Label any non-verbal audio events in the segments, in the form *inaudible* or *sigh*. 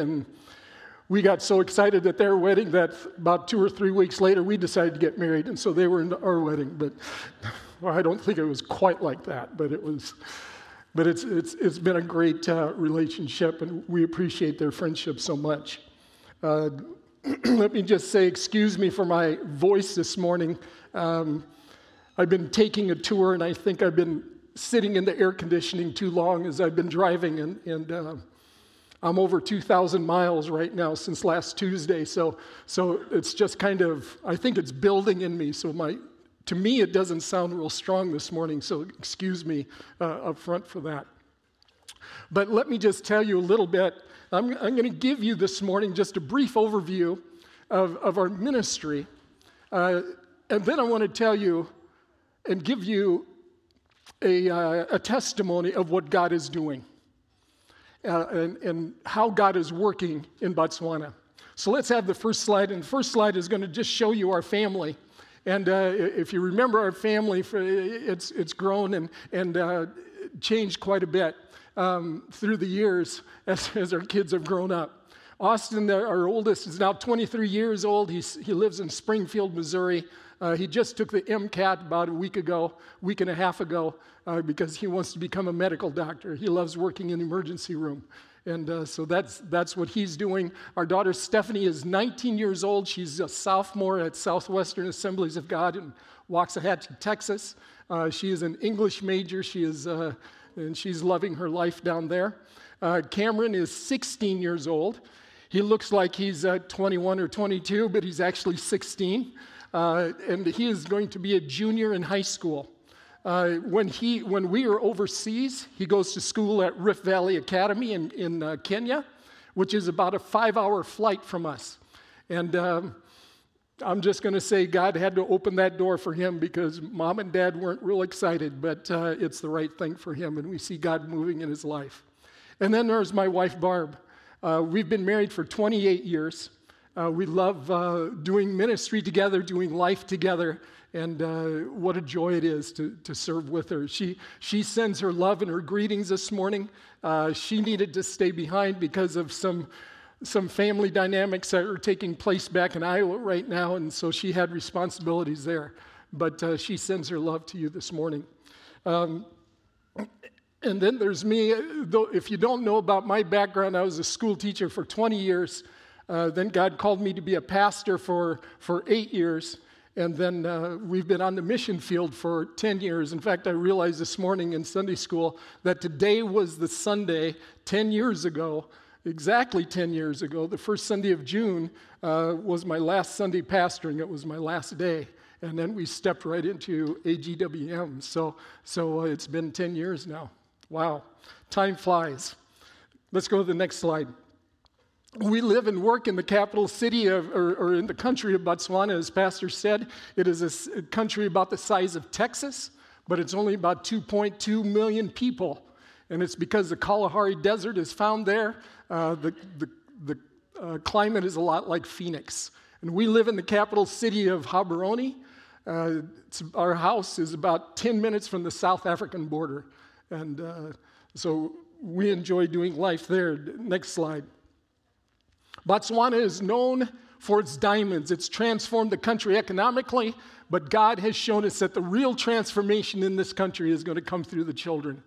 And we got so excited at their wedding that about two or three weeks later, we decided to get married. And so they were in our wedding. But *laughs* well, I don't think it was quite like that, but it was. But it's, it's, it's been a great uh, relationship, and we appreciate their friendship so much. Uh, *clears throat* let me just say, excuse me for my voice this morning. Um, I've been taking a tour, and I think I've been sitting in the air conditioning too long as I've been driving, and, and uh, I'm over 2,000 miles right now since last Tuesday. So, so it's just kind of, I think it's building in me. So my to me, it doesn't sound real strong this morning, so excuse me uh, up front for that. But let me just tell you a little bit. I'm, I'm going to give you this morning just a brief overview of, of our ministry. Uh, and then I want to tell you and give you a, uh, a testimony of what God is doing uh, and, and how God is working in Botswana. So let's have the first slide. And the first slide is going to just show you our family. And uh, if you remember our family, it's, it's grown and, and uh, changed quite a bit um, through the years *laughs* as, as our kids have grown up. Austin, our oldest, is now 23 years old. He's, he lives in Springfield, Missouri. Uh, he just took the MCAT about a week ago, week and a half ago, uh, because he wants to become a medical doctor. He loves working in the emergency room. And uh, so that's, that's what he's doing. Our daughter Stephanie is 19 years old. She's a sophomore at Southwestern Assemblies of God in Waxahachie, Texas. Uh, she is an English major. She is, uh, and she's loving her life down there. Uh, Cameron is 16 years old. He looks like he's uh, 21 or 22, but he's actually 16. Uh, and he is going to be a junior in high school. Uh, when, he, when we are overseas, he goes to school at Rift Valley Academy in, in uh, Kenya, which is about a five hour flight from us. And um, I'm just going to say God had to open that door for him because mom and dad weren't real excited, but uh, it's the right thing for him, and we see God moving in his life. And then there's my wife, Barb. Uh, we've been married for 28 years. Uh, we love uh, doing ministry together, doing life together and uh, what a joy it is to, to serve with her. She, she sends her love and her greetings this morning. Uh, she needed to stay behind because of some, some family dynamics that are taking place back in Iowa right now, and so she had responsibilities there. But uh, she sends her love to you this morning. Um, and then there's me. If you don't know about my background, I was a school teacher for 20 years. Uh, then God called me to be a pastor for, for eight years. And then uh, we've been on the mission field for 10 years. In fact, I realized this morning in Sunday school that today was the Sunday 10 years ago, exactly 10 years ago. The first Sunday of June uh, was my last Sunday pastoring, it was my last day. And then we stepped right into AGWM. So, so uh, it's been 10 years now. Wow, time flies. Let's go to the next slide we live and work in the capital city of, or, or, in the country of Botswana, as Pastor said. It is a country about the size of Texas, but it's only about 2.2 million people. And it's because the Kalahari Desert is found there. Uh, the the, the uh, climate is a lot like Phoenix. And we live in the capital city of Gaborone. Uh, our house is about 10 minutes from the South African border. And uh, so we enjoy doing life there. Next slide. Botswana is known for its diamonds. It's transformed the country economically, but God has shown us that the real transformation in this country is going to come through the children.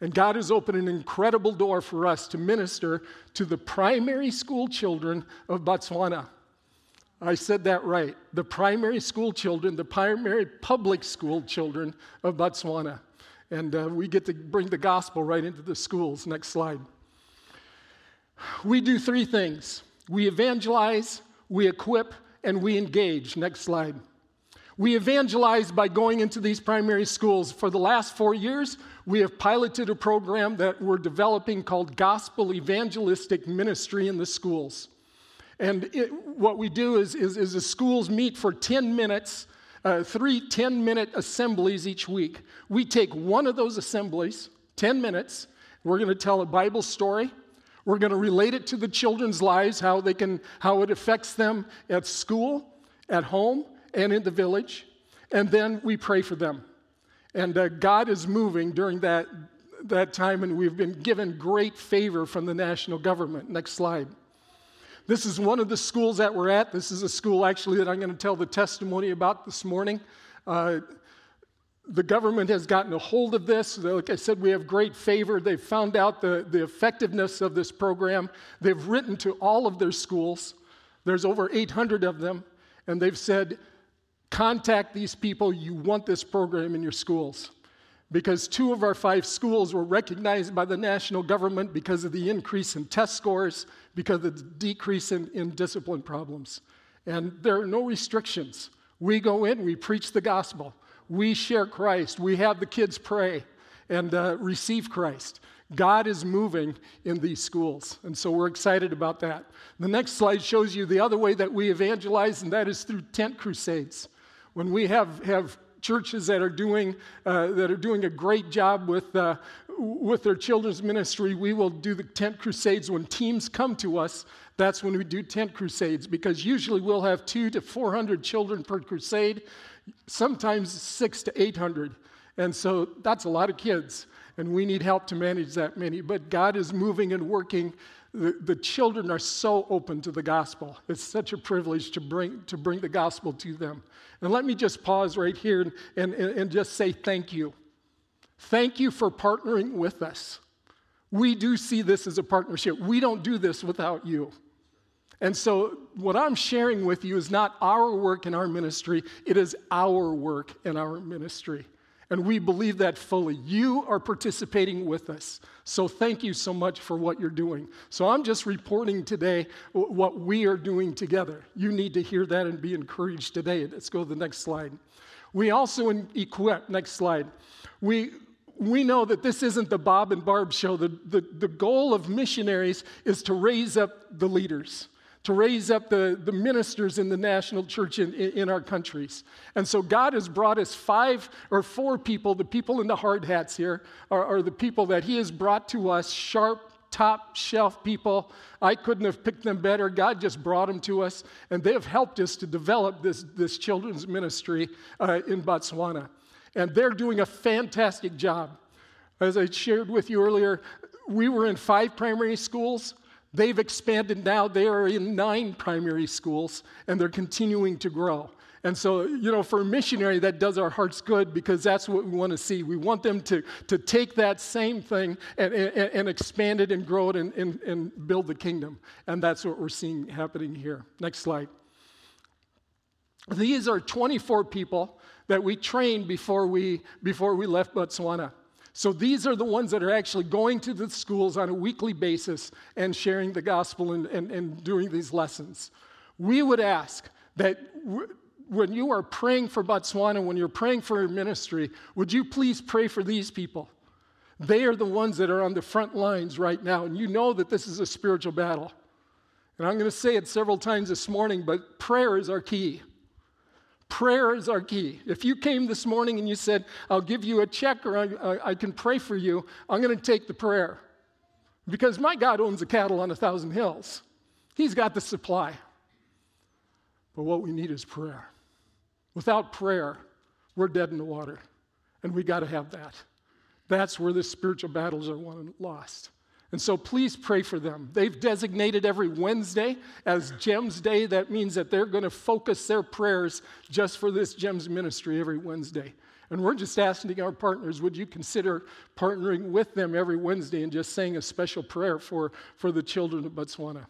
And God has opened an incredible door for us to minister to the primary school children of Botswana. I said that right. The primary school children, the primary public school children of Botswana. And uh, we get to bring the gospel right into the schools. Next slide. We do three things we evangelize, we equip, and we engage. Next slide. We evangelize by going into these primary schools. For the last four years, we have piloted a program that we're developing called Gospel Evangelistic Ministry in the Schools. And it, what we do is, is, is, the schools meet for 10 minutes, uh, three 10 minute assemblies each week. We take one of those assemblies, 10 minutes, we're going to tell a Bible story, we're going to relate it to the children's lives, how, they can, how it affects them at school, at home, and in the village. And then we pray for them. And uh, God is moving during that, that time, and we've been given great favor from the national government. Next slide. This is one of the schools that we're at. This is a school actually that I'm going to tell the testimony about this morning. Uh, the government has gotten a hold of this. Like I said, we have great favor. They've found out the, the effectiveness of this program. They've written to all of their schools. There's over 800 of them. And they've said, contact these people. You want this program in your schools. Because two of our five schools were recognized by the national government because of the increase in test scores, because of the decrease in, in discipline problems. And there are no restrictions. We go in, we preach the gospel we share Christ. We have the kids pray and uh, receive Christ. God is moving in these schools, and so we're excited about that. The next slide shows you the other way that we evangelize, and that is through tent crusades. When we have, have churches that are doing, uh, that are doing a great job with, uh, with their children's ministry, we will do the tent crusades. When teams come to us, that's when we do tent crusades because usually we'll have two to 400 children per crusade sometimes six to 800. And so that's a lot of kids, and we need help to manage that many. But God is moving and working. The, the children are so open to the gospel. It's such a privilege to bring, to bring the gospel to them. And let me just pause right here and, and, and just say thank you. Thank you for partnering with us. We do see this as a partnership. We don't do this without you. And so, what I'm sharing with you is not our work in our ministry, it is our work in our ministry. And we believe that fully. You are participating with us. So, thank you so much for what you're doing. So, I'm just reporting today what we are doing together. You need to hear that and be encouraged today. Let's go to the next slide. We also equip, next slide. We, we know that this isn't the Bob and Barb show. The, the, the goal of missionaries is to raise up the leaders to raise up the, the ministers in the national church in, in, our countries. And so God has brought us five or four people, the people in the hard hats here, are, are the people that He has brought to us, sharp, top shelf people. I couldn't have picked them better. God just brought them to us, and they have helped us to develop this, this children's ministry uh, in Botswana. And they're doing a fantastic job. As I shared with you earlier, we were in five primary schools. They've expanded now. They are in nine primary schools and they're continuing to grow. And so, you know, for a missionary, that does our hearts good because that's what we want to see. We want them to, to take that same thing and, and, and expand it and grow it and, and, and build the kingdom. And that's what we're seeing happening here. Next slide. These are 24 people that we trained before we, before we left Botswana. So these are the ones that are actually going to the schools on a weekly basis and sharing the gospel and, and, and doing these lessons. We would ask that w- when you are praying for Botswana, when you're praying for your ministry, would you please pray for these people? They are the ones that are on the front lines right now, and you know that this is a spiritual battle. And I'm going to say it several times this morning, but prayer is our key. Prayer is our key. If you came this morning and you said, I'll give you a check or I, I can pray for you, I'm going to take the prayer. Because my God owns the cattle on a thousand hills, He's got the supply. But what we need is prayer. Without prayer, we're dead in the water. And we got to have that. That's where the spiritual battles are won and lost. And so please pray for them. They've designated every Wednesday as GEMS Day. That means that they're going to focus their prayers just for this GEMS ministry every Wednesday. And we're just asking our partners, would you consider partnering with them every Wednesday and just saying a special prayer for, for the children of Botswana?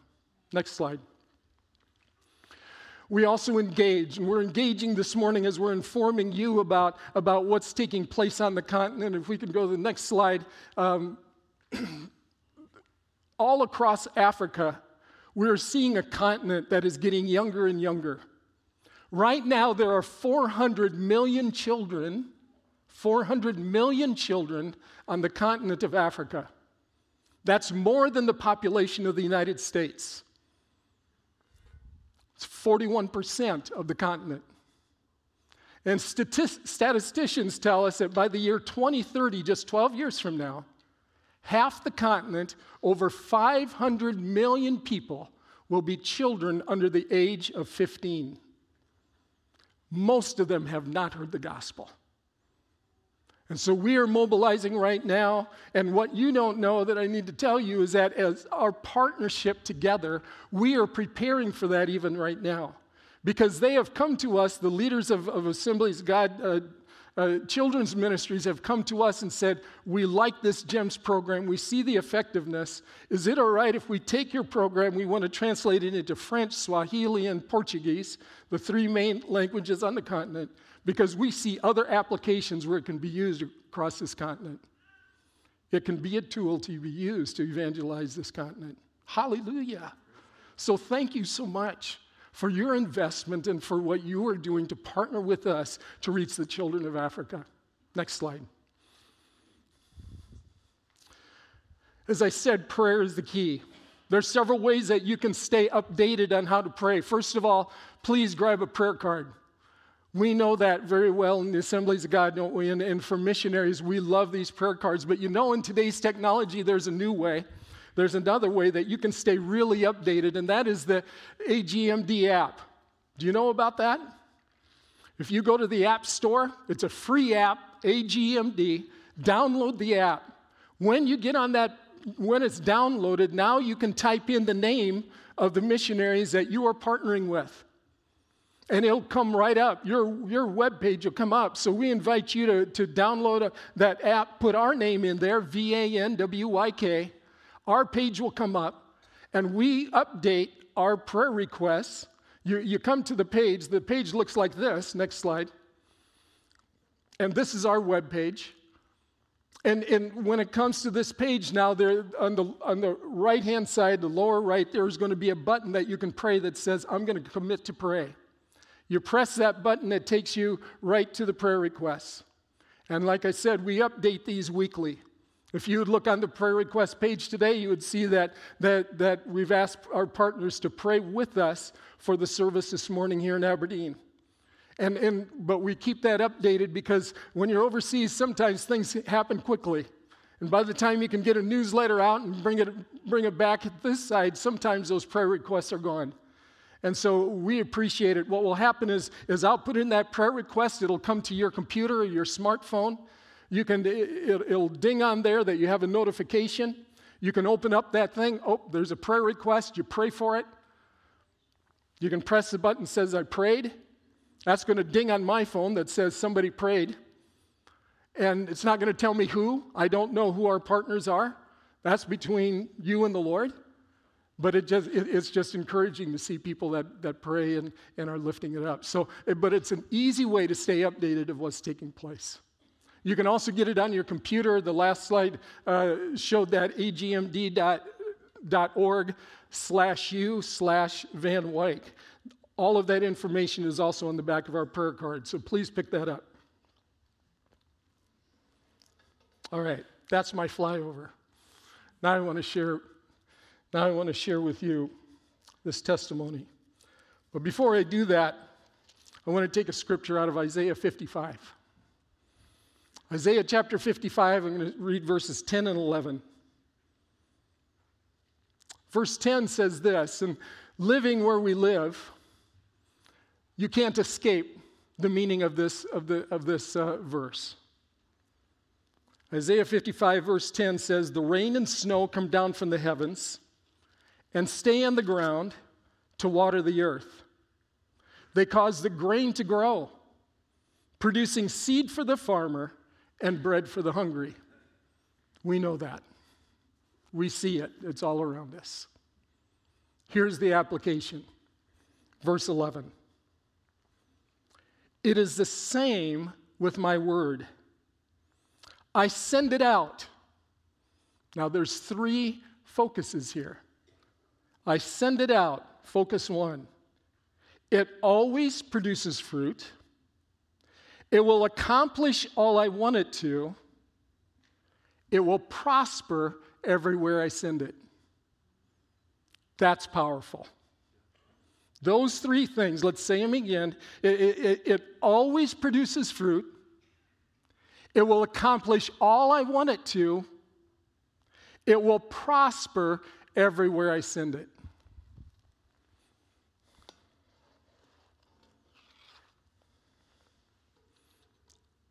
Next slide. We also engage, and we're engaging this morning as we're informing you about, about what's taking place on the continent. If we can go to the next slide. Um, *clears throat* all across Africa, we're seeing a continent that is getting younger and younger. Right now, there are 400 million children, 400 million children on the continent of Africa. That's more than the population of the United States. It's 41% of the continent. And statisticians tell us that by the year 2030, just 12 years from now, half the continent, over 500 million people, will be children under the age of 15. Most of them have not heard the gospel. And so we are mobilizing right now. And what you don't know that I need to tell you is that as our partnership together, we are preparing for that even right now. Because they have come to us, the leaders of, of Assemblies God uh, uh, children's ministries have come to us and said, We like this GEMS program. We see the effectiveness. Is it all right if we take your program? We want to translate it into French, Swahili, and Portuguese, the three main languages on the continent, because we see other applications where it can be used across this continent. It can be a tool to be used to evangelize this continent. Hallelujah. So, thank you so much for your investment and for what you are doing to partner with us to reach the children of Africa. Next slide. As I said, prayer is the key. There's several ways that you can stay updated on how to pray. First of all, please grab a prayer card. We know that very well in the Assemblies of God, don't we? And, and for missionaries, we love these prayer cards. But you know, in today's technology, there's a new way. There's another way that you can stay really updated, and that is the AGMD app. Do you know about that? If you go to the App Store, it's a free app, AGMD. Download the app. When you get on that, when it's downloaded, now you can type in the name of the missionaries that you are partnering with. And it'll come right up. Your, your web page will come up. So we invite you to, to download a, that app, put our name in there, V A N W Y K our page will come up and we update our prayer requests. You, you come to the page, the page looks like this. Next slide. And this is our web page. And, and when it comes to this page now, there on the, on the right hand side, the lower right, there's going to be a button that you can pray that says, I'm going to commit to pray. You press that button, it takes you right to the prayer requests. And like I said, we update these weekly. If you would look on the prayer request page today, you would see that, that, that we've asked our partners to pray with us for the service this morning here in Aberdeen. And, and, but we keep that updated because when you're overseas, sometimes things happen quickly. And by the time you can get a newsletter out and bring it, bring it back at this side, sometimes those prayer requests are gone. And so we appreciate it. What will happen is, is I'll put in that prayer request, it'll come to your computer or your smartphone. You can, it, will ding on there that you have a notification. You can open up that thing. Oh, there's a prayer request. You pray for it. You can press the button that says, I prayed. That's going to ding on my phone that says somebody prayed. And it's not going to tell me who. I don't know who our partners are. That's between you and the Lord. But it just, it, it's just encouraging to see people that, that pray and, and are lifting it up. So, but it's an easy way to stay updated of what's taking place. You can also get it on your computer. The last slide uh, showed that agmd.org slash u slash Van Wyk. All of that information is also on the back of our prayer card, so please pick that up. All right, that's my flyover. Now I want to share. Now I want to share with you this testimony. But before I do that, I want to take a scripture out of Isaiah 55. Isaiah chapter 55, I'm going to read verses 10 and 11. Verse 10 says this, and living where we live, you can't escape the meaning of this, of the, of this uh, verse. Isaiah 55, verse 10 says, The rain and snow come down from the heavens and stay on the ground to water the earth. They cause the grain to grow, producing seed for the farmer and bread for the hungry. We know that. We see it, it's all around us. Here's the application. Verse 11 It is the same with my word. I send it out. Now, there's three focuses here. I send it out. Focus one. It always produces fruit. It will accomplish all I want it to. It will prosper everywhere I send it. That's powerful. Those three things, let's say them again. It, it, it, always produces fruit. It will accomplish all I want it to. It will prosper everywhere I send it.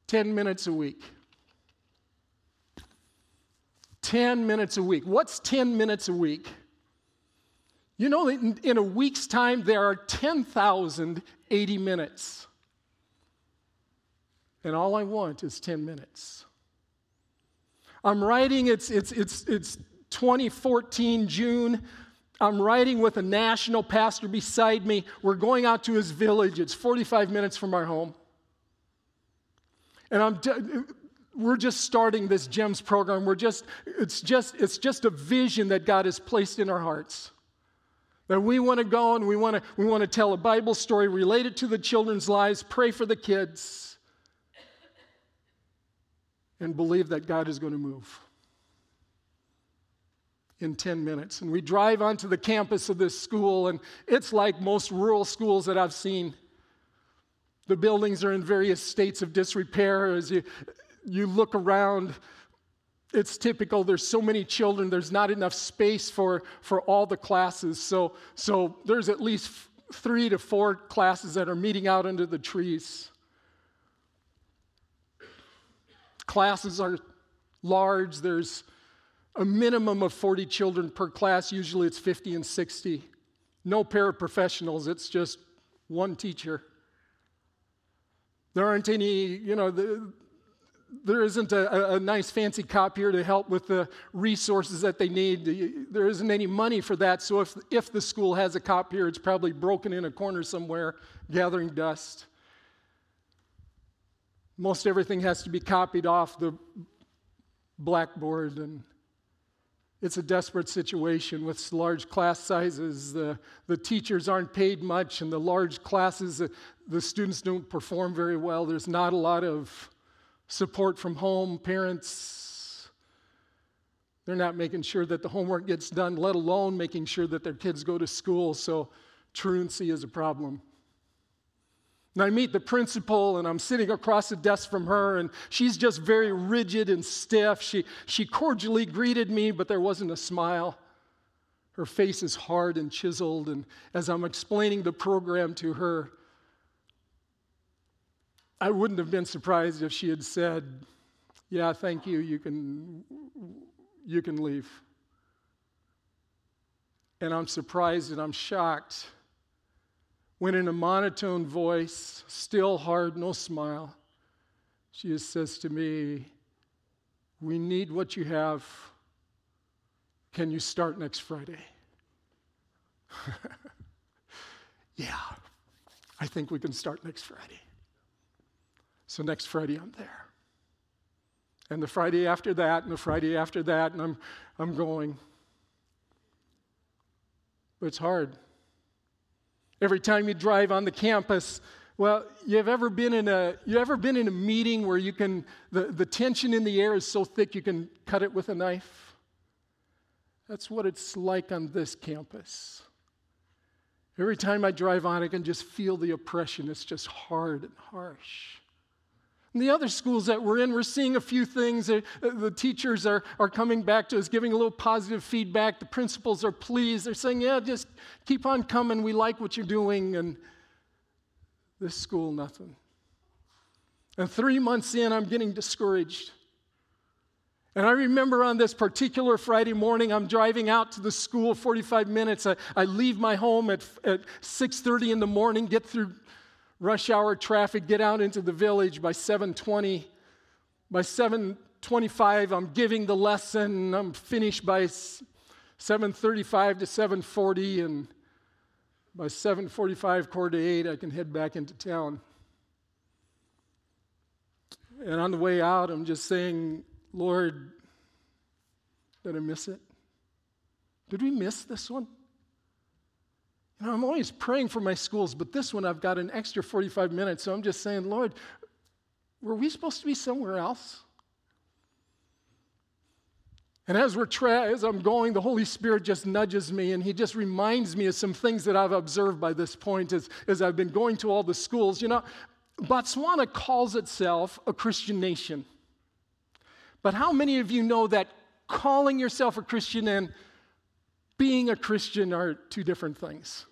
10 minutes a week. 10 minutes a week. What's 10 minutes a week? You know, in, in a week's time, there are 10,080 minutes. And all I want is 10 minutes. I'm writing, it's, it's, it's, it's 2014, June. I'm riding with a national pastor beside me. We're going out to his village. It's 45 minutes from our home. And I'm we're just starting this GEMS program. We're just, it's just, it's just a vision that God has placed in our hearts. That we want to go and we want to, we want to tell a Bible story related to the children's lives, pray for the kids, and believe that God is going to move in 10 minutes. And we drive onto the campus of this school, and it's like most rural schools that I've seen. The buildings are in various states of disrepair. As you, you look around, it's typical. There's so many children, there's not enough space for, for all the classes. So, so there's at least three to four classes that are meeting out under the trees. Classes are large, there's a minimum of 40 children per class. Usually it's 50 and 60. No paraprofessionals, it's just one teacher. There aren't any, you know, the, there isn't a, a, nice fancy copier to help with the resources that they need. There isn't any money for that. So if, if the school has a copier, it's probably broken in a corner somewhere, gathering dust. Most everything has to be copied off the blackboard, and it's a desperate situation with large class sizes. The, the teachers aren't paid much, and the large classes, the, the students don't perform very well. There's not a lot of support from home, parents. They're not making sure that the homework gets done, let alone making sure that their kids go to school. So, truancy is a problem. And I meet the principal, and I'm sitting across the desk from her, and she's just very rigid and stiff. She, she cordially greeted me, but there wasn't a smile. Her face is hard and chiseled, and as I'm explaining the program to her, I wouldn't have been surprised if she had said, Yeah, thank you, you can, you can leave. And I'm surprised and I'm shocked when, in a monotone voice, still hard, no smile, she says to me, We need what you have. Can you start next Friday? *laughs* yeah, I think we can start next Friday. So next Friday, I'm there. And the Friday after that, and the Friday after that, and I'm, I'm going. But it's hard. Every time you drive on the campus, well, you have ever been in a you ever been in a meeting where you can the, the tension in the air is so thick you can cut it with a knife? That's what it's like on this campus. Every time I drive on, I can just feel the oppression. It's just hard and harsh. In the other schools that we're in, we're seeing a few things. Uh, the teachers are, are coming back to us, giving a little positive feedback. The principals are pleased. They're saying, Yeah, just keep on coming. We like what you're doing. And this school, nothing. And three months in, I'm getting discouraged. And I remember on this particular Friday morning, I'm driving out to the school 45 minutes. I, I leave my home at, at 6.30 in the morning, get through rush hour traffic, get out into the village by 7:20. By 7:25, I'm giving the lesson. I'm finished by 7:35 to 7:40, and by 7:45, quarter to eight, I can head back into town. And on the way out, I'm just saying, Lord, did I miss it? Did we miss this one? You know, I'm always praying for my schools, but this one I've got an extra 45 minutes, so I'm just saying, Lord, were we supposed to be somewhere else? And as we're tra- as I'm going, the Holy Spirit just nudges me, and He just reminds me of some things that I've observed by this point as, as I've been going to all the schools. You know, Botswana calls itself a Christian nation. But how many of you know that calling yourself a Christian and being a Christian are two different things?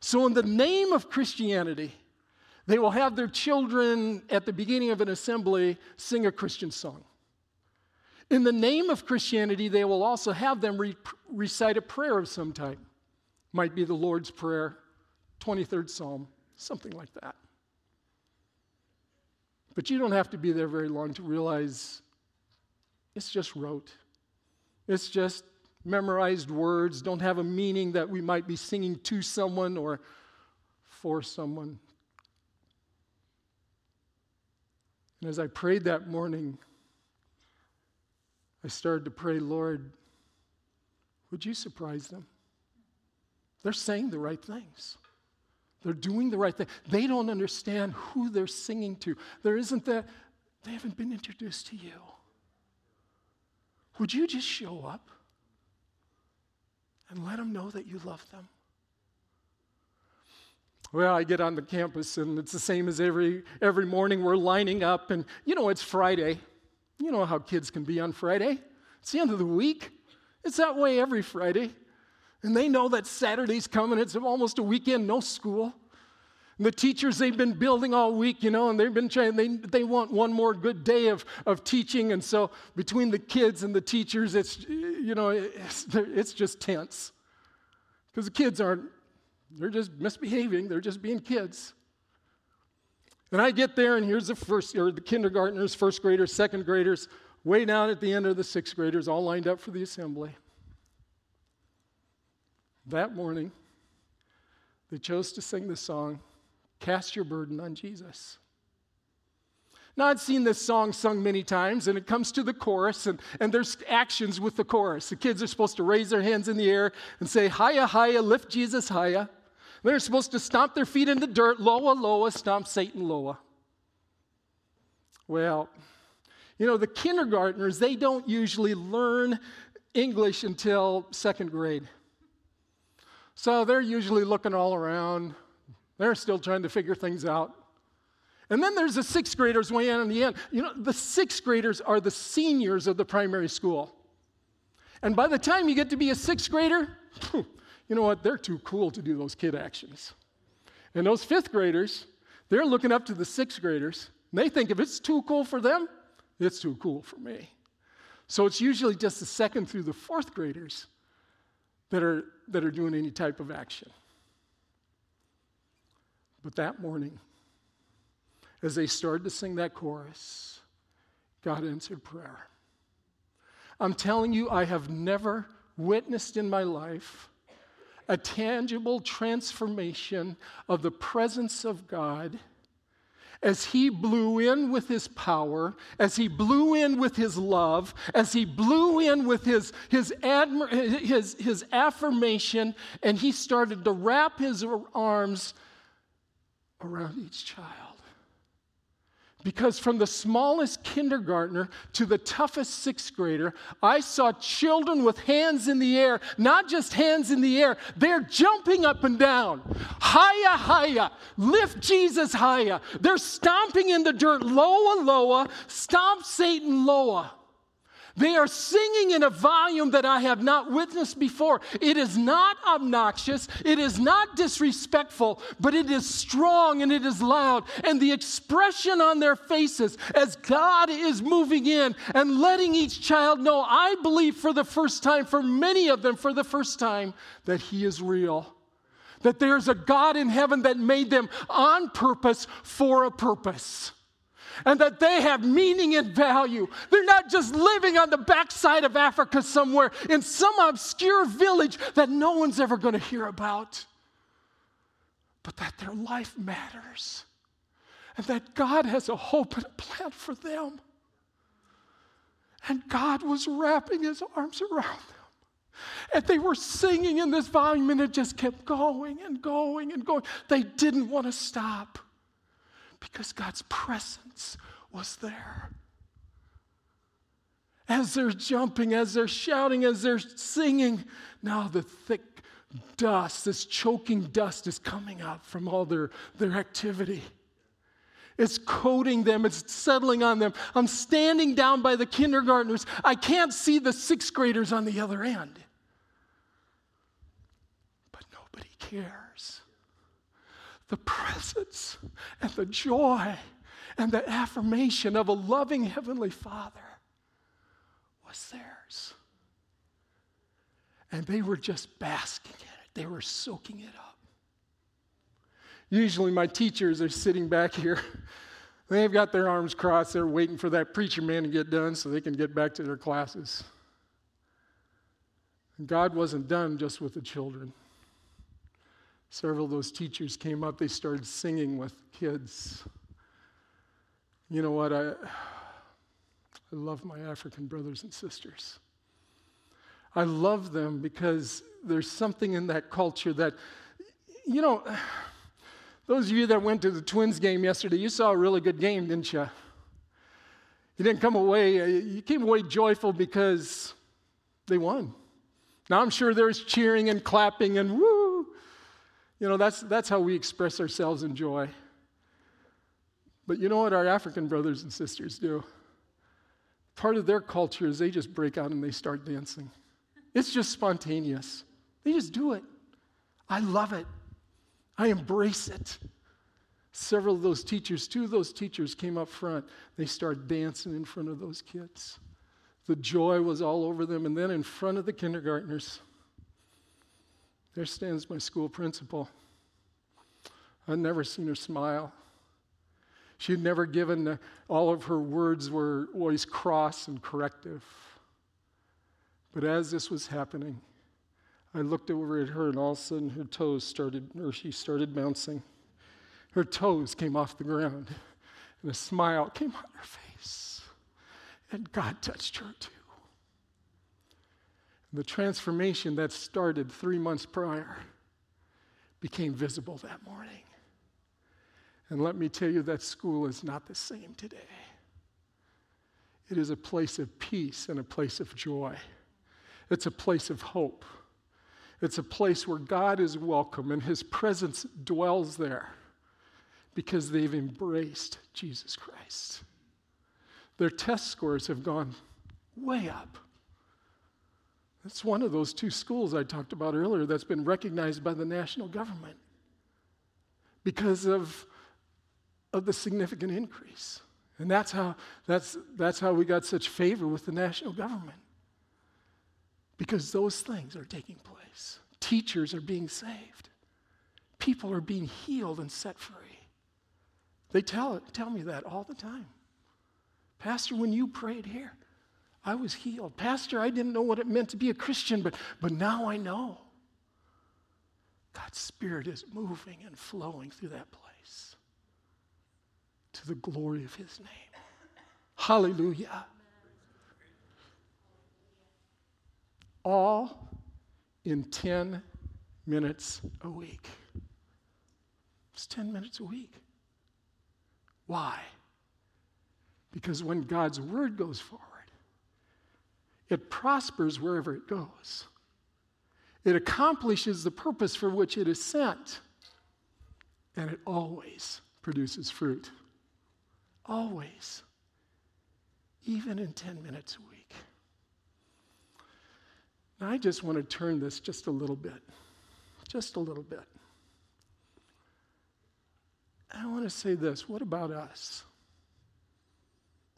So, in the name of Christianity, they will have their children at the beginning of an assembly sing a Christian song. In the name of Christianity, they will also have them re- recite a prayer of some type. Might be the Lord's Prayer, 23rd Psalm, something like that. But you don't have to be there very long to realize it's just rote. It's just memorized words, don't have a meaning that we might be singing to someone or for someone. And as I prayed that morning, I started to pray, Lord, would you surprise them? They're saying the right things. They're doing the right thing. They don't understand who they're singing to. There isn't that, they haven't been introduced to you. Would you just show up and let them know that you love them? Well, I get on the campus and it's the same as every every morning we're lining up and you know it's Friday. You know how kids can be on Friday. It's the end of the week. It's that way every Friday. And they know that Saturday's coming. It's almost a weekend, no school. The teachers, they've been building all week, you know, and they've been trying, they, they want one more good day of, of teaching. And so between the kids and the teachers, it's, you know, it's, it's just tense. Because the kids aren't, they're just misbehaving, they're just being kids. And I get there, and here's the first, or the kindergartners, first graders, second graders, way down at the end of the sixth graders, all lined up for the assembly. That morning, they chose to sing the song, Cast Your Burden on Jesus. Now, I've seen this song sung many times, and it comes to the chorus, and, and there's actions with the chorus. The kids are supposed to raise their hands in the air and say, Hiya, hiya, lift Jesus higher. They're supposed to stomp their feet in the dirt, Loa, Loa, stomp Satan lower. Well, you know, the kindergartners, they don't usually learn English until second grade. So they're usually looking all around. They're still trying to figure things out. And then there's the sixth graders way in the end. You know, the sixth graders are the seniors of the primary school. And by the time you get to be a sixth grader, you know what? They're too cool to do those kid actions. And those fifth graders, they're looking up to the sixth graders, and they think if it's too cool for them, it's too cool for me. So it's usually just the second through the fourth graders that are, that are doing any type of action. But that morning, as they started to sing that chorus, God answered prayer. I'm telling you, I have never witnessed in my life a tangible transformation of the presence of God as he blew in with his power, as he blew in with his love, as he blew in with his, his, admir- his, his affirmation, and he started to wrap his arms around each child. Because from the smallest kindergartner to the toughest sixth grader, I saw children with hands in the air, not just hands in the air, they're jumping up and down. Higher, higher, lift Jesus higher. They're stomping in the dirt, lower, lower, stomp Satan lower. They are singing in a volume that I have not witnessed before. It is not obnoxious, it is not disrespectful, but it is strong and it is loud. And the expression on their faces as God is moving in and letting each child know, I believe for the first time, for many of them for the first time, that He is real. That there's a God in heaven that made them on purpose for a purpose and that they have meaning and value. They're not just living on the backside of Africa somewhere in some obscure village that no one's ever going to hear about, but that their life matters and that God has a hope and a plan for them. And God was wrapping his arms around them. And they were singing in this volume, and it just kept going and going and going. They didn't want to stop. Because God's presence was there. As they're jumping, as they're shouting, as they're singing, now the thick dust, this choking dust is coming out from all their, their activity. It's coating them, it's settling on them. I'm standing down by the kindergartners. I can't see the sixth graders on the other end. But nobody cares the presence and the joy and the affirmation of a loving Heavenly Father was theirs. And they were just basking in it, they were soaking it up. Usually, my teachers are sitting back here. They've got their arms crossed. They're waiting for that preacher man to get done so they can get back to their classes. And God wasn't done just with the children. Several of those teachers came up, they started singing with kids. You know what? I, I love my African brothers and sisters. I love them because there's something in that culture that, you know, those of you that went to the Twins game yesterday, you saw a really good game, didn't you? You didn't come away, uh, you came away joyful because they won. Now I'm sure there's cheering and clapping and woo. You know, that's, that's how we express ourselves in joy. But you know what our African brothers and sisters do? Part of their culture is they just break out and they start dancing. It's just spontaneous. They just do it. I love it. I embrace it. Several of those teachers, two of those teachers came up front. They started dancing in front of those kids. The joy was all over them. And then in front of the kindergartners, there stands my school principal. I'd never seen her smile. She had never given, all of her words were always cross and corrective. But as this was happening, I looked over at her, and all of a sudden her toes started, or she started bouncing. Her toes came off the ground, and a smile came on her face. And God touched her too. The transformation that started three months prior became visible that morning. And let me tell you, that school is not the same today. It is a place of peace and a place of joy. It's a place of hope. It's a place where God is welcome and his presence dwells there because they've embraced Jesus Christ. Their test scores have gone way up. That's one of those two schools I talked about earlier that's been recognized by the national government because of, of the significant increase. And that's how, that's, that's how we got such favor with the national government. Because those things are taking place. Teachers are being saved. People are being healed and set free. They tell, tell me that all the time. Pastor, when you prayed here, I was healed. Pastor, I didn't know what it meant to be a Christian, but, but now I know. God's Spirit is moving and flowing through that place to the glory of His name. Hallelujah. All in 10 minutes a week. It's 10 minutes a week. Why? Because when God's word goes forward, it prospers wherever it goes. It accomplishes the purpose for which it is sent. And it always produces fruit. Always. Even in 10 minutes a week. Now, I just want to turn this just a little bit, just a little bit. I want to say this what about us?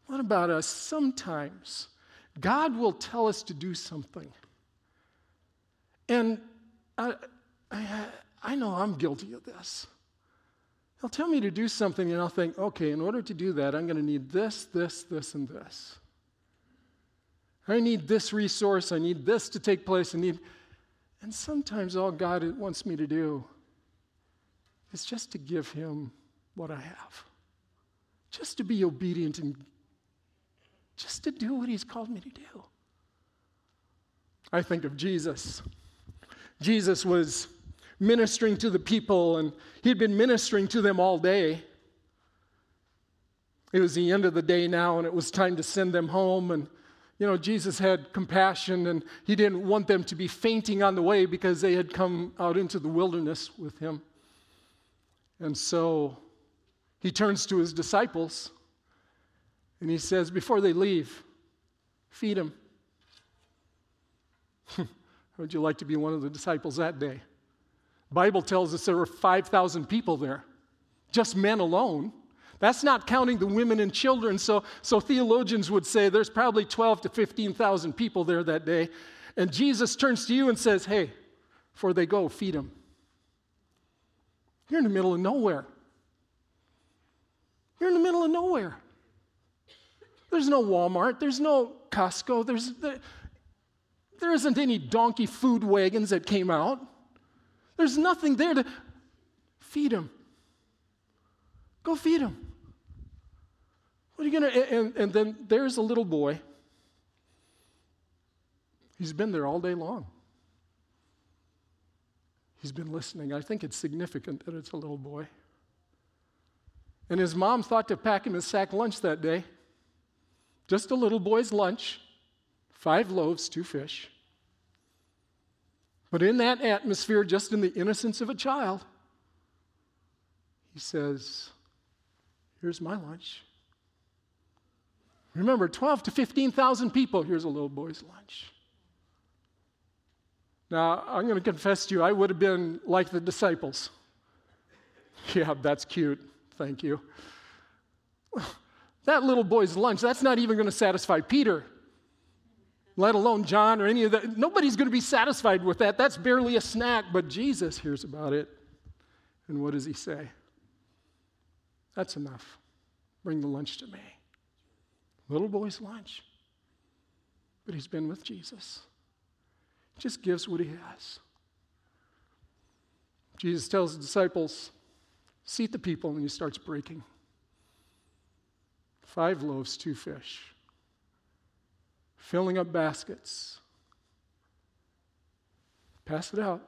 What about us? Sometimes God will tell us to do something. And I, I, I know I'm guilty of this. He'll tell me to do something, and I'll think, okay, in order to do that, I'm going to need this, this, this, and this. I need this resource, I need this to take place, I need. And sometimes all God wants me to do is just to give Him what I have, just to be obedient and just to do what He's called me to do. I think of Jesus. Jesus was ministering to the people, and he'd been ministering to them all day. It was the end of the day now, and it was time to send them home. And you know, Jesus had compassion and he didn't want them to be fainting on the way because they had come out into the wilderness with him. And so he turns to his disciples and he says, before they leave, feed them. *laughs* Would you like to be one of the disciples that day? Bible tells us there were 5,000 people there, just men alone. That's not counting the women and children. So, so theologians would say there's probably 12 to 15,000 people there that day. And Jesus turns to you and says, Hey, before they go, feed them. You're in the middle of nowhere. You're in the middle of nowhere. There's no Walmart, there's no Costco, there's, there, there isn't any donkey food wagons that came out. There's nothing there to feed them. Go feed them. What are you going to? And, and then there's a little boy. He's been there all day long. He's been listening. I think it's significant that it's a little boy. And his mom thought to pack him a sack lunch that day. Just a little boy's lunch five loaves, two fish. But in that atmosphere, just in the innocence of a child, he says, Here's my lunch. Remember, 12 to 15,000 people, here's a little boy's lunch. Now, I'm going to confess to you, I would have been like the disciples. *laughs* Yeah, that's cute. Thank you. That little boy's lunch, that's not even going to satisfy Peter, let alone John or any of that. Nobody's going to be satisfied with that. That's barely a snack, but Jesus hears about it. And what does he say? That's enough. Bring the lunch to me. Little boy's lunch. But he's been with Jesus. He just gives what he has. Jesus tells the disciples, seat the people, and he starts breaking. Five loaves, two fish. Filling up baskets. Pass it out.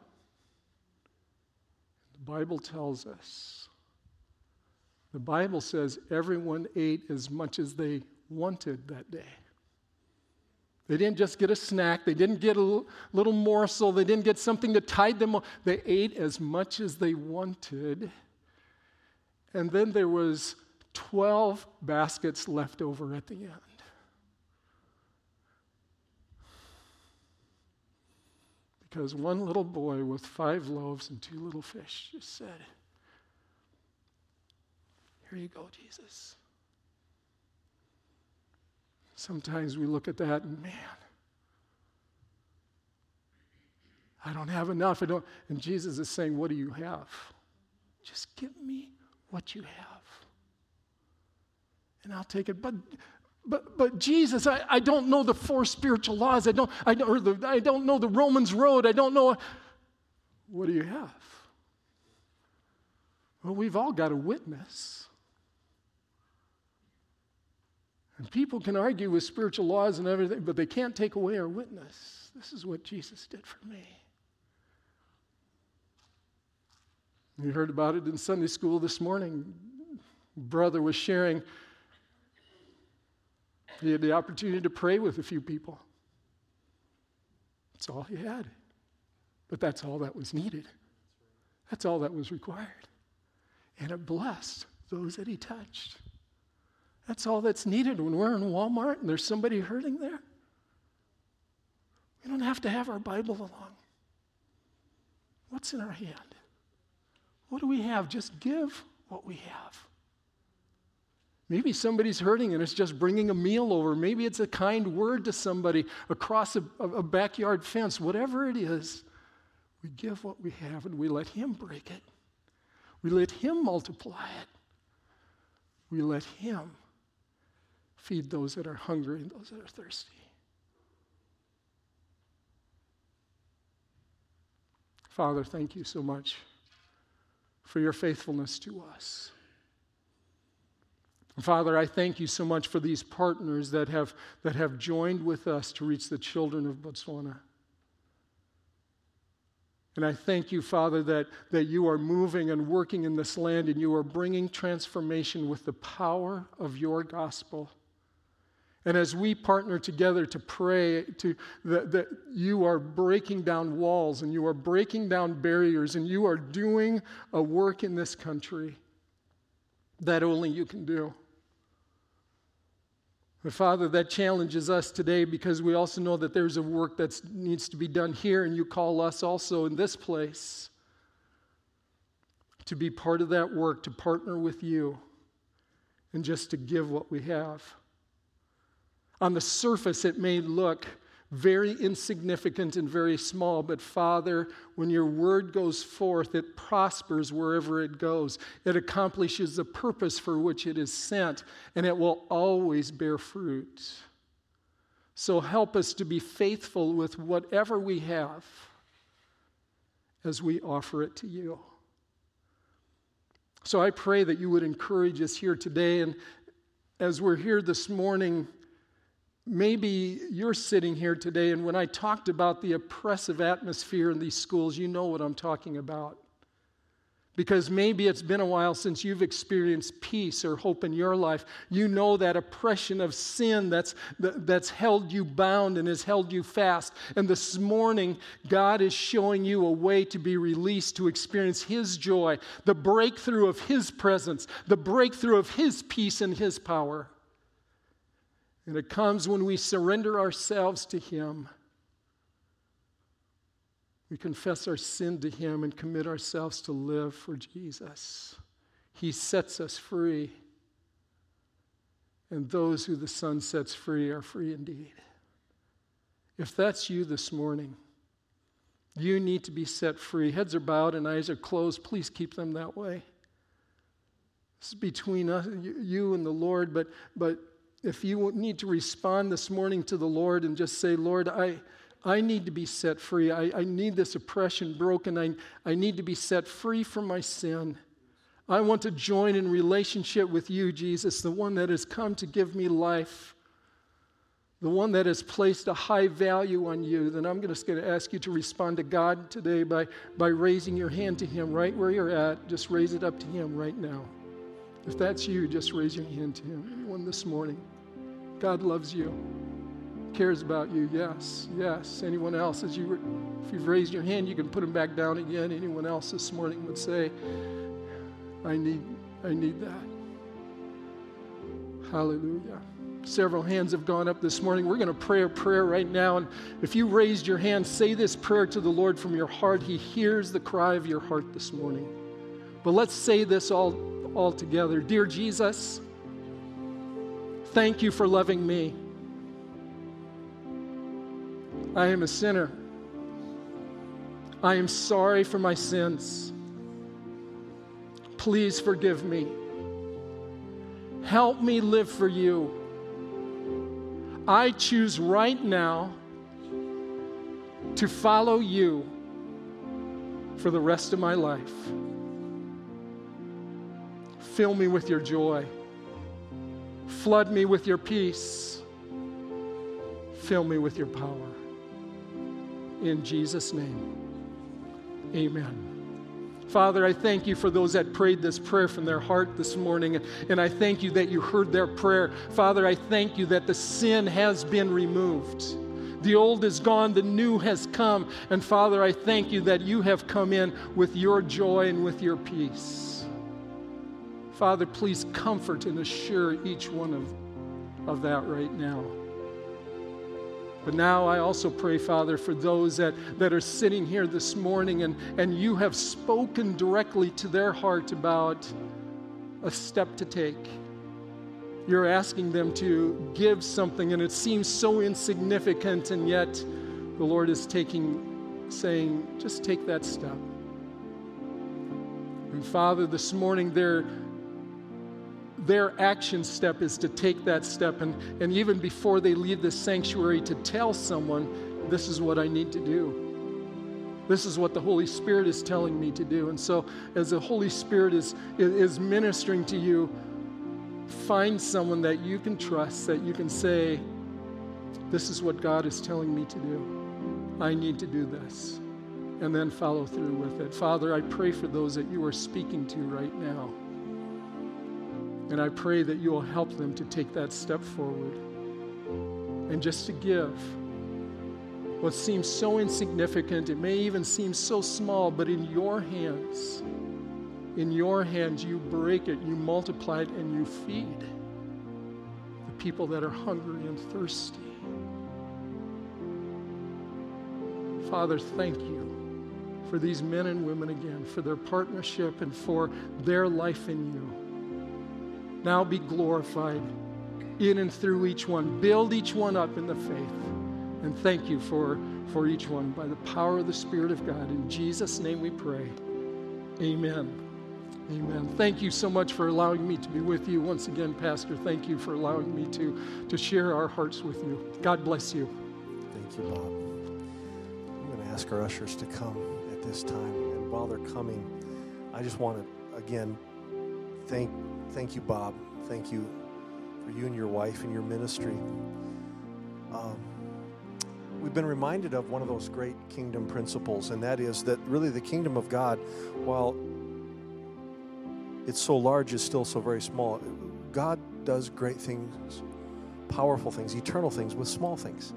The Bible tells us. The Bible says everyone ate as much as they wanted that day. They didn't just get a snack, they didn't get a little morsel, they didn't get something to tide them. They ate as much as they wanted. And then there was 12 baskets left over at the end. Because one little boy with five loaves and two little fish just said, Here you go, Jesus. Sometimes we look at that and man, I don't have enough. I don't. And Jesus is saying, What do you have? Just give me what you have. And I'll take it. But but, but Jesus, I, I don't know the four spiritual laws. I don't, I, don't, the, I don't know the Romans road. I don't know. What do you have? Well, we've all got a witness. And people can argue with spiritual laws and everything, but they can't take away our witness. This is what Jesus did for me. You heard about it in Sunday school this morning. Brother was sharing. He had the opportunity to pray with a few people. That's all he had. But that's all that was needed. That's all that was required. And it blessed those that he touched. That's all that's needed when we're in Walmart and there's somebody hurting there. We don't have to have our Bible along. What's in our hand? What do we have? Just give what we have. Maybe somebody's hurting and it's just bringing a meal over. Maybe it's a kind word to somebody across a, a, backyard fence. Whatever it is, we give what we have and we let Him break it. We let Him multiply it. We let Him feed those that are hungry and those that are thirsty. Father, thank you so much for your faithfulness to us. Father, I thank you so much for these partners that have, that have joined with us to reach the children of Botswana. And I thank you, Father, that, that you are moving and working in this land and you are bringing transformation with the power of your gospel. And as we partner together to pray to that, that you are breaking down walls and you are breaking down barriers and you are doing a work in this country that only you can do. But Father, that challenges us today because we also know that there's a work that needs to be done here, and you call us also in this place to be part of that work, to partner with you and just to give what we have. On the surface, it may look very insignificant and very small, but Father, when your word goes forth, it prospers wherever it goes. It accomplishes the purpose for which it is sent, and it will always bear fruit. So help us to be faithful with whatever we have as we offer it to you. So I pray that you would encourage us here today. And as we're here this morning, maybe you're sitting here today, and when I talked about the oppressive atmosphere in these schools, you know what I'm talking about because maybe it's been a while since you've experienced peace or hope in your life. You know that oppression of sin that's, that's held you bound and has held you fast. And this morning, God is showing you a way to be released, to experience His joy, the breakthrough of His presence, the breakthrough of His peace and His power. And it comes when we surrender ourselves to Him we confess our sin to Him and commit ourselves to live for Jesus. He sets us free. And those who the Son sets free are free indeed. If that's you this morning, you need to be set free. Heads are bowed and eyes are closed. Please keep them that way. This is between us, you and the Lord. But, but if you need to respond this morning to the Lord and just say, Lord, I, I need to be set free. I, I need this oppression broken. I, I need to be set free from my sin. I want to join in relationship with you, Jesus, the one that has come to give me life, the one that has placed a high value on you. Then I'm just going to ask you to respond to God today by, by raising your hand to Him right where you're at. Just raise it up to Him right now. If that's you, just raise your hand to Him. Anyone this morning? God loves you cares about you. Yes, yes. Anyone else? As you, if you've raised your hand, you can put them back down again. Anyone else this morning would say, "I need, I need that." Hallelujah. Several hands have gone up this morning. We're going to pray a prayer right now. And if you raised your hand, say this prayer to the Lord from your heart. He hears the cry of your heart this morning. But let's say this all, all together. Dear Jesus, thank you for loving me. I am a sinner. I am sorry for my sins. Please forgive me. Help me live for you. I choose right now to follow you for the rest of my life. Fill me with your joy. Flood me with your peace. Fill me with your power in Jesus' name. Amen. Father, I thank you for those that prayed this prayer from their heart this morning, and I thank you that you heard their prayer. Father, I thank you that the sin has been removed. The old is gone, the new has come. And Father, I thank you that you have come in with your joy and with your peace. Father, please comfort and assure each one of, of that right now. But now I also pray, Father, for those that, that are sitting here this morning and, and you have spoken directly to their heart about a step to take. You're asking them to give something, and it seems so insignificant, and yet the Lord is taking, saying, just take that step. And Father, this morning they're their action step is to take that step and, and even before they leave the sanctuary to tell someone this is what i need to do. This is what the holy spirit is telling me to do. And so as the holy spirit is, is ministering to you find someone that you can trust that you can say this is what god is telling me to do. I need to do this and then follow through with it. Father i pray for those that you are speaking to right now and I pray that you will help them to take that step forward and just to give what seems so insignificant. It may even seem so small, but in your hands, in your hands, you break it, you multiply it, and you feed the people that are hungry and thirsty. Father, thank you for these men and women again, for their partnership and for their life in you. Now be glorified in and through each one. Build each one up in the faith. And thank you for, for each one by the power of the Spirit of God. In Jesus' name we pray. Amen. Amen. Thank you so much for allowing me to be with you. Once again, Pastor, thank you for allowing me to, to share our hearts with you. God bless you. Thank you, Bob. I'm going to ask our ushers to come at this time. And while they're coming, I just want to, again, thank, thank you, Bob. Thank you for you and your wife and your ministry. Um, we've been reminded of one of those great kingdom principles, and that is that really the kingdom of God, while it's so large, is still so very small. God does great things, powerful things, eternal things with small things.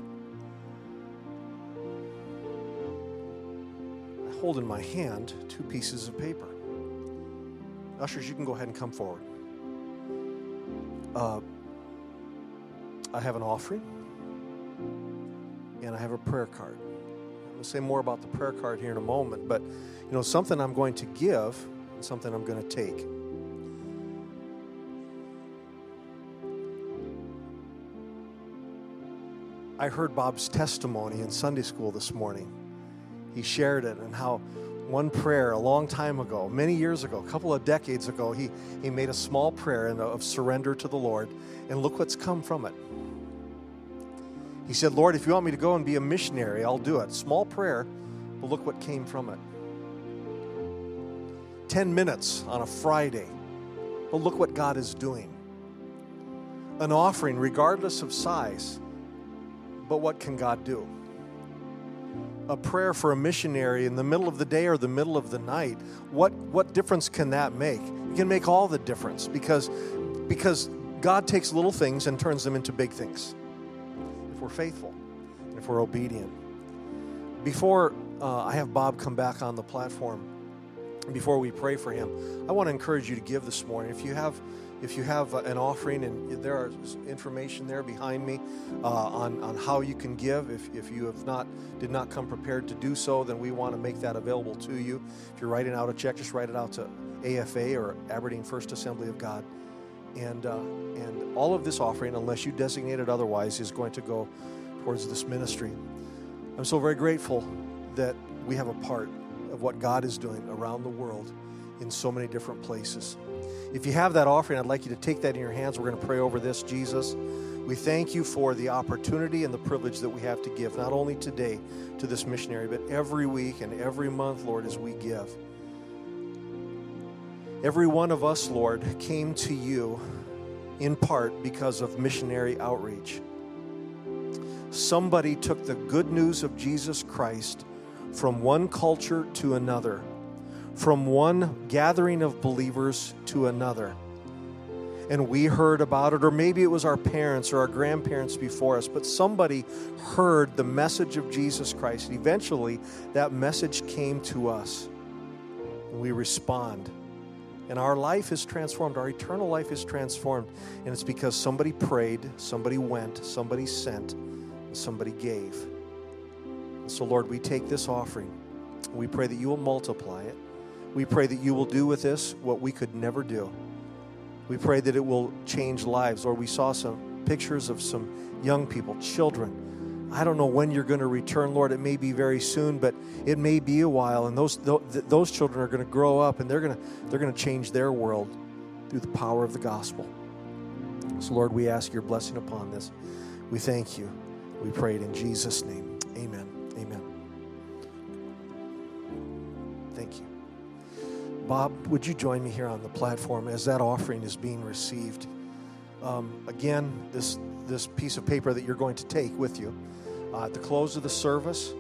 I hold in my hand two pieces of paper. Ushers, you can go ahead and come forward. Uh, I have an offering and I have a prayer card. I'm going to say more about the prayer card here in a moment, but you know, something I'm going to give and something I'm going to take. I heard Bob's testimony in Sunday school this morning. He shared it and how one prayer a long time ago, many years ago, a couple of decades ago, he, he made a small prayer of surrender to the Lord, and look what's come from it. He said, Lord, if you want me to go and be a missionary, I'll do it. Small prayer, but look what came from it. 10 minutes on a Friday, but look what God is doing. An offering, regardless of size, but what can God do? A prayer for a missionary in the middle of the day or the middle of the night, what, what difference can that make? It can make all the difference because, because God takes little things and turns them into big things if we're faithful and if we're obedient. Before uh, I have Bob come back on the platform, before we pray for him, I want to encourage you to give this morning. If you have if you have uh, an offering, and there are information there behind me uh, on, on how you can give. If, if you have not did not come prepared to do so, then we want to make that available to you. If you're writing out a check, just write it out to AFA or Aberdeen First Assembly of God. And, uh, and all of this offering, unless you designate it otherwise, is going to go towards this ministry. I'm so very grateful that we have a part of what God is doing around the world in so many different places. If you have that offering, I'd like you to take that in your hands. We're going to pray over this, Jesus. We thank you for the opportunity and the privilege that we have to give, not only today to this missionary, but every week and every month, Lord, as we give. Every one of us, Lord, came to you in part because of missionary outreach. Somebody took the good news of Jesus Christ from one culture to another from one gathering of believers to another. And we heard about it, or maybe it was our parents or our grandparents before us, but somebody heard the message of Jesus Christ. Eventually, that message came to us. And we respond. And our life is transformed. Our eternal life is transformed. And it's because somebody prayed, somebody went, somebody sent, and somebody gave. And so, Lord, we take this offering. We pray that you will multiply it. We pray that you will do with this what we could never do. We pray that it will change lives. Or we saw some pictures of some young people, children. I don't know when you're going to return, Lord. It may be very soon, but it may be a while. And those those children are going to grow up, and they're going to they're going to change their world through the power of the gospel. So, Lord, we ask your blessing upon this. We thank you. We pray it in Jesus' name. Amen. Amen. Bob, would you join me here on the platform as that offering is being received? Um, again, this, this piece of paper that you're going to take with you. Uh, at the close of the service,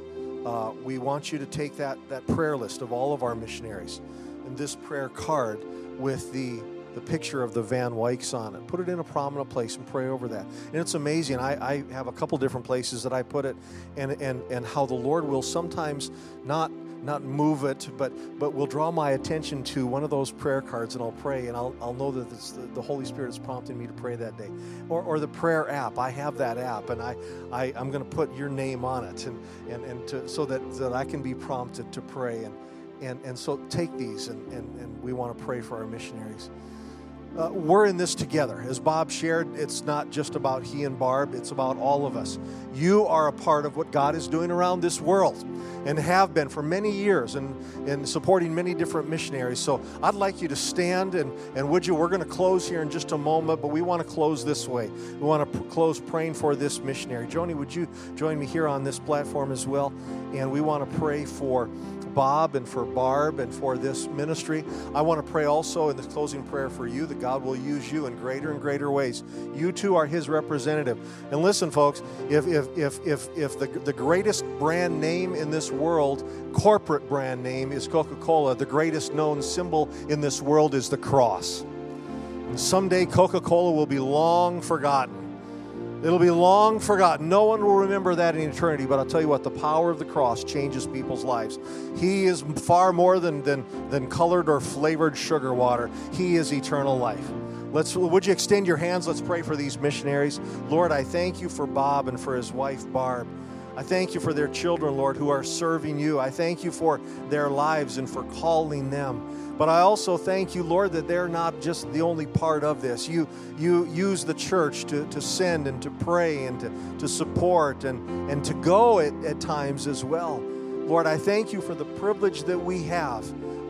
uh, we want you to take that, that prayer list of all of our missionaries and this prayer card with the, the picture of the Van Wykes on it. Put it in a prominent place and pray over that. And it's amazing. I, I have a couple different places that I put it, and, and, and how the Lord will sometimes not not move it, but but will draw my attention to one of those prayer cards, and I'll pray, and I'll, I'll know that the, the, Holy Spirit is prompting me to pray that day. Or, or the prayer app, I have that app, and I, I I'm going to put your name on it, and and and to, so that that I can be prompted to pray, and and and so take these, and and, and we want to pray for our missionaries. Uh, we're in this together. As Bob shared, it's not just about he and Barb, it's about all of us. You are a part of what God is doing around this world and have been for many years and, and supporting many different missionaries. So I'd like you to stand and, and would you, we're going to close here in just a moment, but we want to close this way. We want to pr- close praying for this missionary. Joni, would you join me here on this platform as well? And we want to pray for Bob and for Barb and for this ministry. I want to pray also in this closing prayer for you that God will use you in greater and greater ways. You too are His representative. And listen, folks, if, if, if, if, if the, the greatest brand name in this world, corporate brand name, is Coca Cola, the greatest known symbol in this world is the cross. And someday Coca Cola will be long forgotten. It'll be long forgotten. No one will remember that in eternity, but I'll tell you what, the power of the cross changes people's lives. He is far more than, than, than colored or flavored sugar water, He is eternal life. Let's, would you extend your hands? Let's pray for these missionaries. Lord, I thank you for Bob and for his wife, Barb. I thank you for their children, Lord, who are serving you. I thank you for their lives and for calling them. But I also thank you, Lord, that they're not just the only part of this. You, you use the church to, to send and to pray and to, to support and, and to go at, at times as well. Lord, I thank you for the privilege that we have.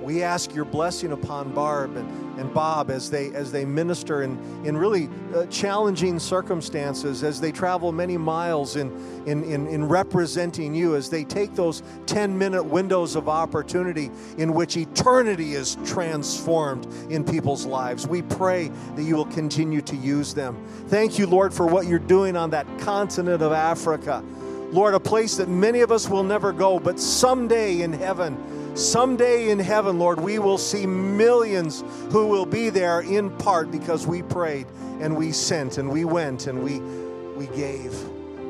We ask your blessing upon Barb and, and Bob as they, as they minister in, in really uh, challenging circumstances, as they travel many miles in, in, in, in representing you, as they take those 10 minute windows of opportunity in which eternity is transformed in people's lives. We pray that you will continue to use them. Thank you, Lord, for what you're doing on that continent of Africa. Lord, a place that many of us will never go, but someday in heaven, someday in heaven, Lord, we will see millions who will be there in part because we prayed and we sent and we went and we, we gave.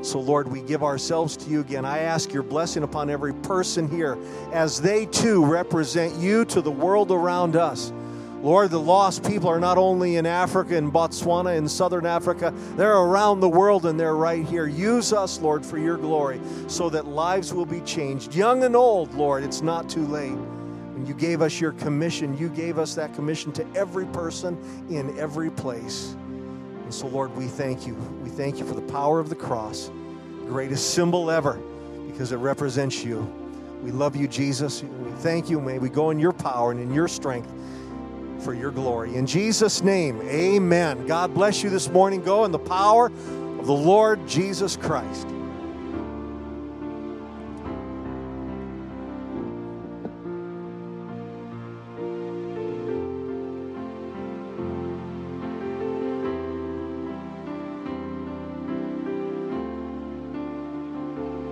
So, Lord, we give ourselves to you again. I ask your blessing upon every person here as they too represent you to the world around us. Lord, the lost people are not only in Africa, in Botswana, in southern Africa, they're around the world and they're right here. Use us, Lord, for your glory so that lives will be changed. Young and old, Lord, it's not too late. When you gave us your commission, you gave us that commission to every person in every place. And so, Lord, we thank you. We thank you for the power of the cross, greatest symbol ever, because it represents you. We love you, Jesus. We thank you. May we go in your power and in your strength for your glory. In Jesus' name, amen. God bless you this morning. Go in the power of the Lord Jesus Christ.